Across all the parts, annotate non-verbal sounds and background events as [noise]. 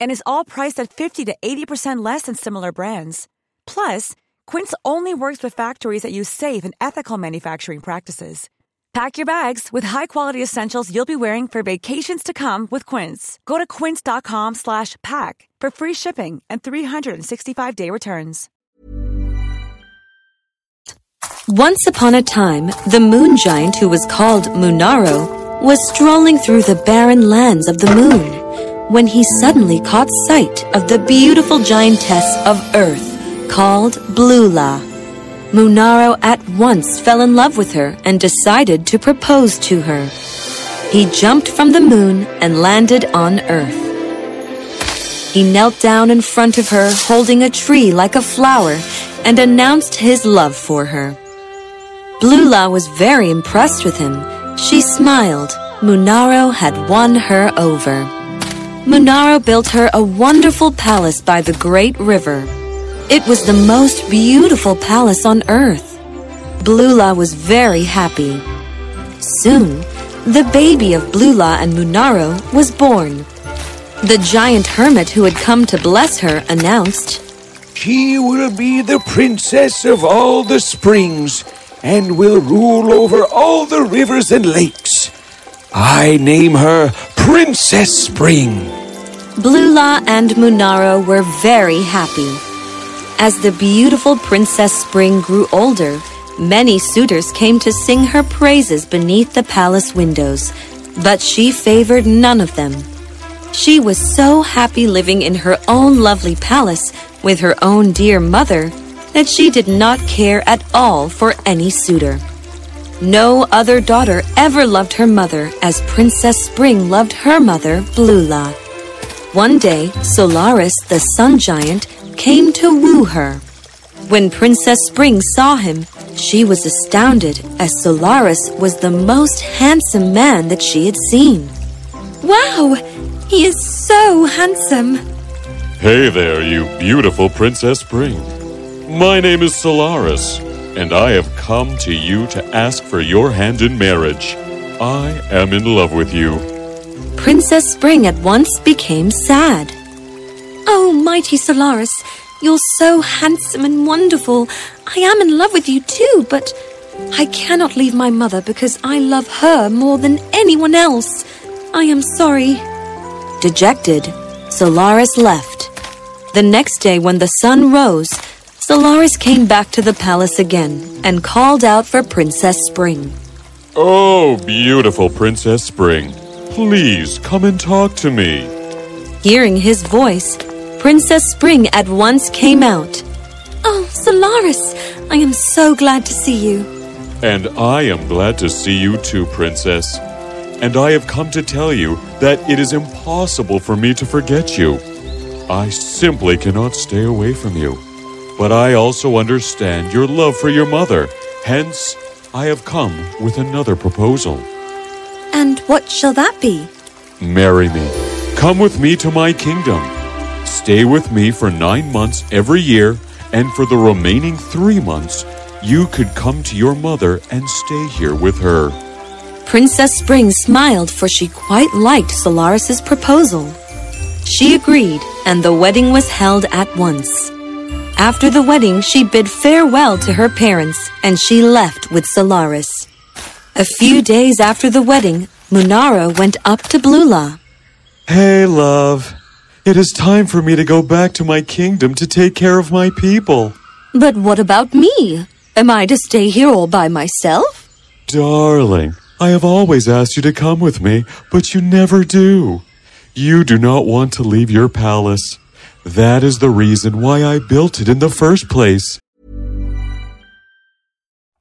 And is all priced at 50 to 80% less than similar brands. Plus, Quince only works with factories that use safe and ethical manufacturing practices. Pack your bags with high-quality essentials you'll be wearing for vacations to come with Quince. Go to quince.com slash pack for free shipping and 365-day returns. Once upon a time, the moon giant who was called Munaro was strolling through the barren lands of the moon when he suddenly caught sight of the beautiful giantess of Earth called Blula. Munaro at once fell in love with her and decided to propose to her. He jumped from the moon and landed on Earth. He knelt down in front of her, holding a tree like a flower, and announced his love for her. Blula was very impressed with him. She smiled. Munaro had won her over. Munaro built her a wonderful palace by the great river. It was the most beautiful palace on earth. Blula was very happy. Soon, the baby of Blula and Munaro was born. The giant hermit who had come to bless her announced, She will be the princess of all the springs and will rule over all the rivers and lakes. I name her Princess Spring. Blula and Munaro were very happy. As the beautiful Princess Spring grew older, many suitors came to sing her praises beneath the palace windows, but she favored none of them. She was so happy living in her own lovely palace with her own dear mother that she did not care at all for any suitor. No other daughter ever loved her mother as Princess Spring loved her mother, Blula. One day, Solaris, the sun giant, came to woo her. When Princess Spring saw him, she was astounded as Solaris was the most handsome man that she had seen. Wow! He is so handsome! Hey there, you beautiful Princess Spring. My name is Solaris, and I have come to you to ask for your hand in marriage. I am in love with you. Princess Spring at once became sad. Oh, mighty Solaris, you're so handsome and wonderful. I am in love with you too, but I cannot leave my mother because I love her more than anyone else. I am sorry. Dejected, Solaris left. The next day, when the sun rose, Solaris came back to the palace again and called out for Princess Spring. Oh, beautiful Princess Spring. Please come and talk to me. Hearing his voice, Princess Spring at once came out. Oh, Solaris, I am so glad to see you. And I am glad to see you too, Princess. And I have come to tell you that it is impossible for me to forget you. I simply cannot stay away from you. But I also understand your love for your mother. Hence, I have come with another proposal. And what shall that be? Marry me. Come with me to my kingdom. Stay with me for nine months every year, and for the remaining three months, you could come to your mother and stay here with her. Princess Spring smiled for she quite liked Solaris's proposal. She agreed, and the wedding was held at once. After the wedding, she bid farewell to her parents, and she left with Solaris. A few days after the wedding, Munaro went up to Blula. Hey, love. It is time for me to go back to my kingdom to take care of my people. But what about me? Am I to stay here all by myself? Darling, I have always asked you to come with me, but you never do. You do not want to leave your palace. That is the reason why I built it in the first place.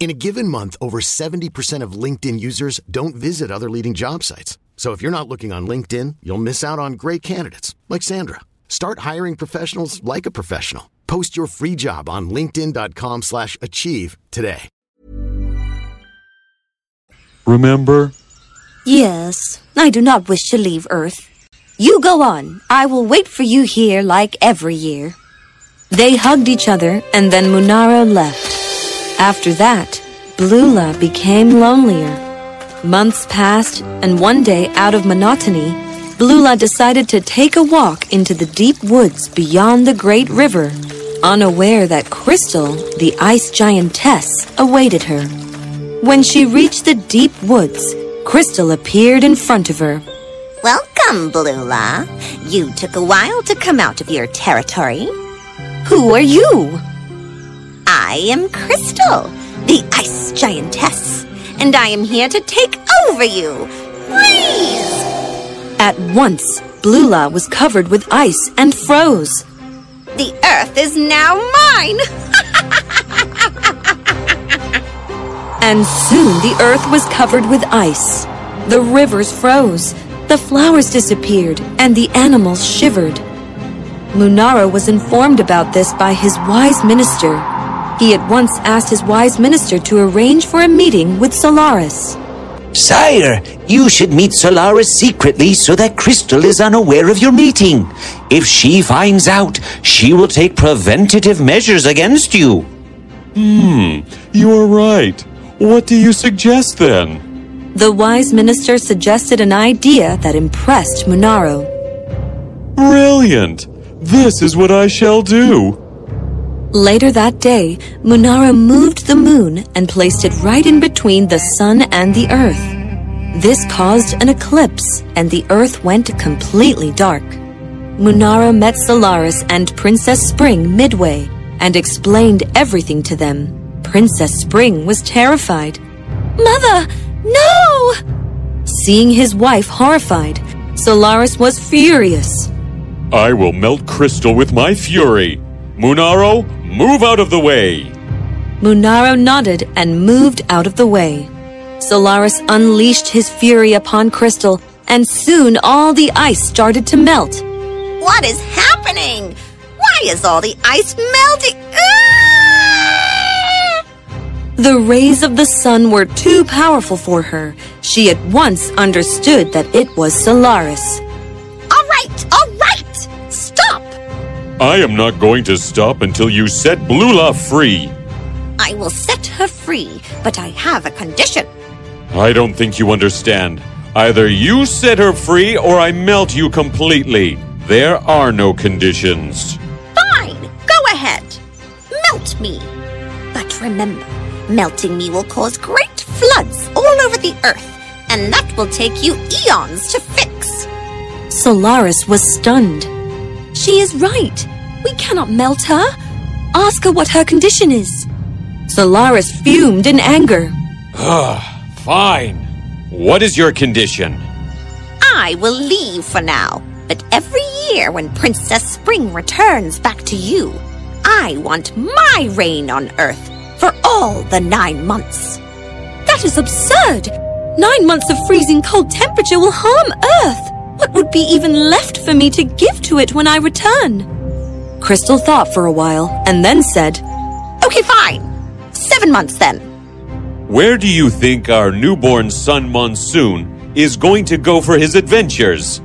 In a given month, over 70% of LinkedIn users don't visit other leading job sites. So if you're not looking on LinkedIn, you'll miss out on great candidates like Sandra. Start hiring professionals like a professional. Post your free job on linkedin.com/achieve slash achieve today. Remember? Yes, I do not wish to leave Earth. You go on. I will wait for you here like every year. They hugged each other, and then Munaro left. After that, Blula became lonelier. Months passed, and one day, out of monotony, Blula decided to take a walk into the deep woods beyond the great river, unaware that Crystal, the ice giantess, awaited her. When she reached the deep woods, Crystal appeared in front of her. Welcome, Blula. You took a while to come out of your territory. Who are you? I am Crystal, the ice giantess, and I am here to take over you. Freeze! At once, Blula was covered with ice and froze. The earth is now mine! [laughs] And soon the earth was covered with ice. The rivers froze, the flowers disappeared, and the animals shivered. Munaro was informed about this by his wise minister. He at once asked his wise minister to arrange for a meeting with Solaris. Sire, you should meet Solaris secretly so that Crystal is unaware of your meeting. If she finds out, she will take preventative measures against you. Hmm, you're right. What do you suggest then? The wise minister suggested an idea that impressed Munaro. Brilliant! This is what I shall do. Later that day, Munaro moved the moon and placed it right in between the sun and the earth. This caused an eclipse, and the earth went completely dark. Munaro met Solaris and Princess Spring midway and explained everything to them. Princess Spring was terrified. Mother, no! Seeing his wife horrified, Solaris was furious. I will melt Crystal with my fury. Munaro, move out of the way. Munaro nodded and moved out of the way. Solaris unleashed his fury upon Crystal, and soon all the ice started to melt. What is happening? Why is all the ice melting? Ah! The rays of the sun were too powerful for her. She at once understood that it was Solaris. All right, all right! Stop! I am not going to stop until you set Blula free. I will set her free, but I have a condition. I don't think you understand. Either you set her free or I melt you completely. There are no conditions. Fine, go ahead. Melt me. But remember, melting me will cause great floods all over the earth, and that will take you eons to fix. Solaris was stunned. She is right. We cannot melt her. Ask her what her condition is. Solaris fumed in anger. Ah, fine. What is your condition? I will leave for now, but every year when Princess Spring returns back to you, I want my reign on Earth for all the nine months. That is absurd. Nine months of freezing cold temperature will harm Earth. What would be even left for me to give to it when I return? Crystal thought for a while and then said, Okay, fine. Seven months then. Where do you think our newborn son Monsoon is going to go for his adventures?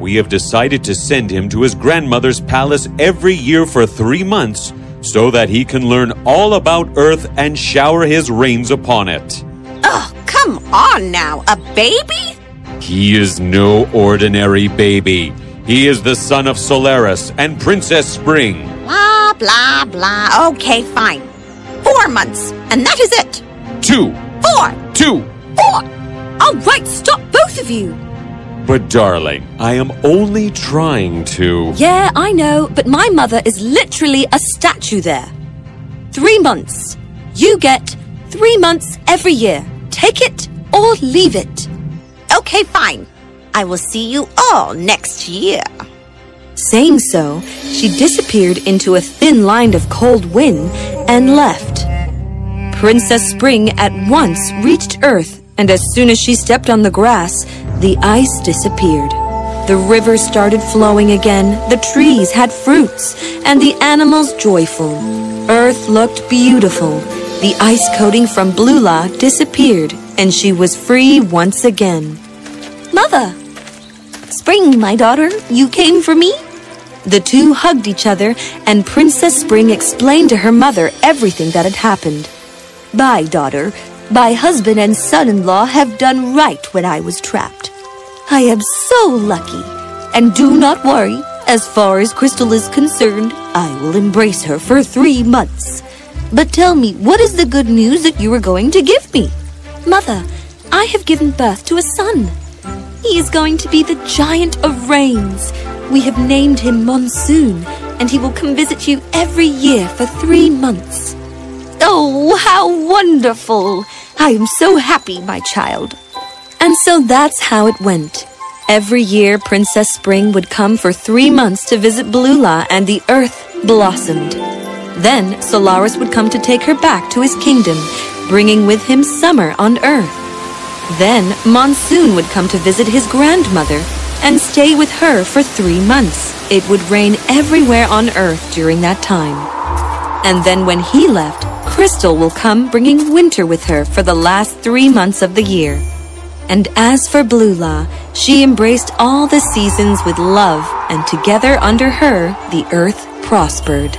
We have decided to send him to his grandmother's palace every year for three months so that he can learn all about Earth and shower his rains upon it. Oh, come on now, a baby? He is no ordinary baby. He is the son of Solaris and Princess Spring. Blah, blah, blah. Okay, fine. Four months, and that is it. Two, Four, two. four. All right, stop both of you. But darling, I am only trying to. Yeah, I know, but my mother is literally a statue there. Three months. You get three months every year. Take it or leave it. Okay, fine. I will see you all next year. Saying so, she disappeared into a thin line of cold wind and left. Princess Spring at once reached Earth, and as soon as she stepped on the grass, the ice disappeared. The river started flowing again, the trees had fruits, and the animals joyful. Earth looked beautiful. The ice coating from Blula disappeared, and she was free once again. Mother! Spring, my daughter, you came for me? The two hugged each other, and Princess Spring explained to her mother everything that had happened. My daughter, my husband and son-in-law have done right when I was trapped. I am so lucky. And do not worry, as far as Crystal is concerned, I will embrace her for three months. But tell me, what is the good news that you are going to give me? Mother, I have given birth to a son. He is going to be the giant of rains. We have named him Monsoon, and he will come visit you every year for three months. Oh, how wonderful! I am so happy, my child. And so that's how it went. Every year, Princess Spring would come for three months to visit Blula, and the earth blossomed. Then Solaris would come to take her back to his kingdom, bringing with him summer on earth. Then Monsoon would come to visit his grandmother and stay with her for three months. It would rain everywhere on earth during that time. And then when he left, Crystal will come bringing winter with her for the last three months of the year. And as for Blula, she embraced all the seasons with love, and together under her, the earth prospered.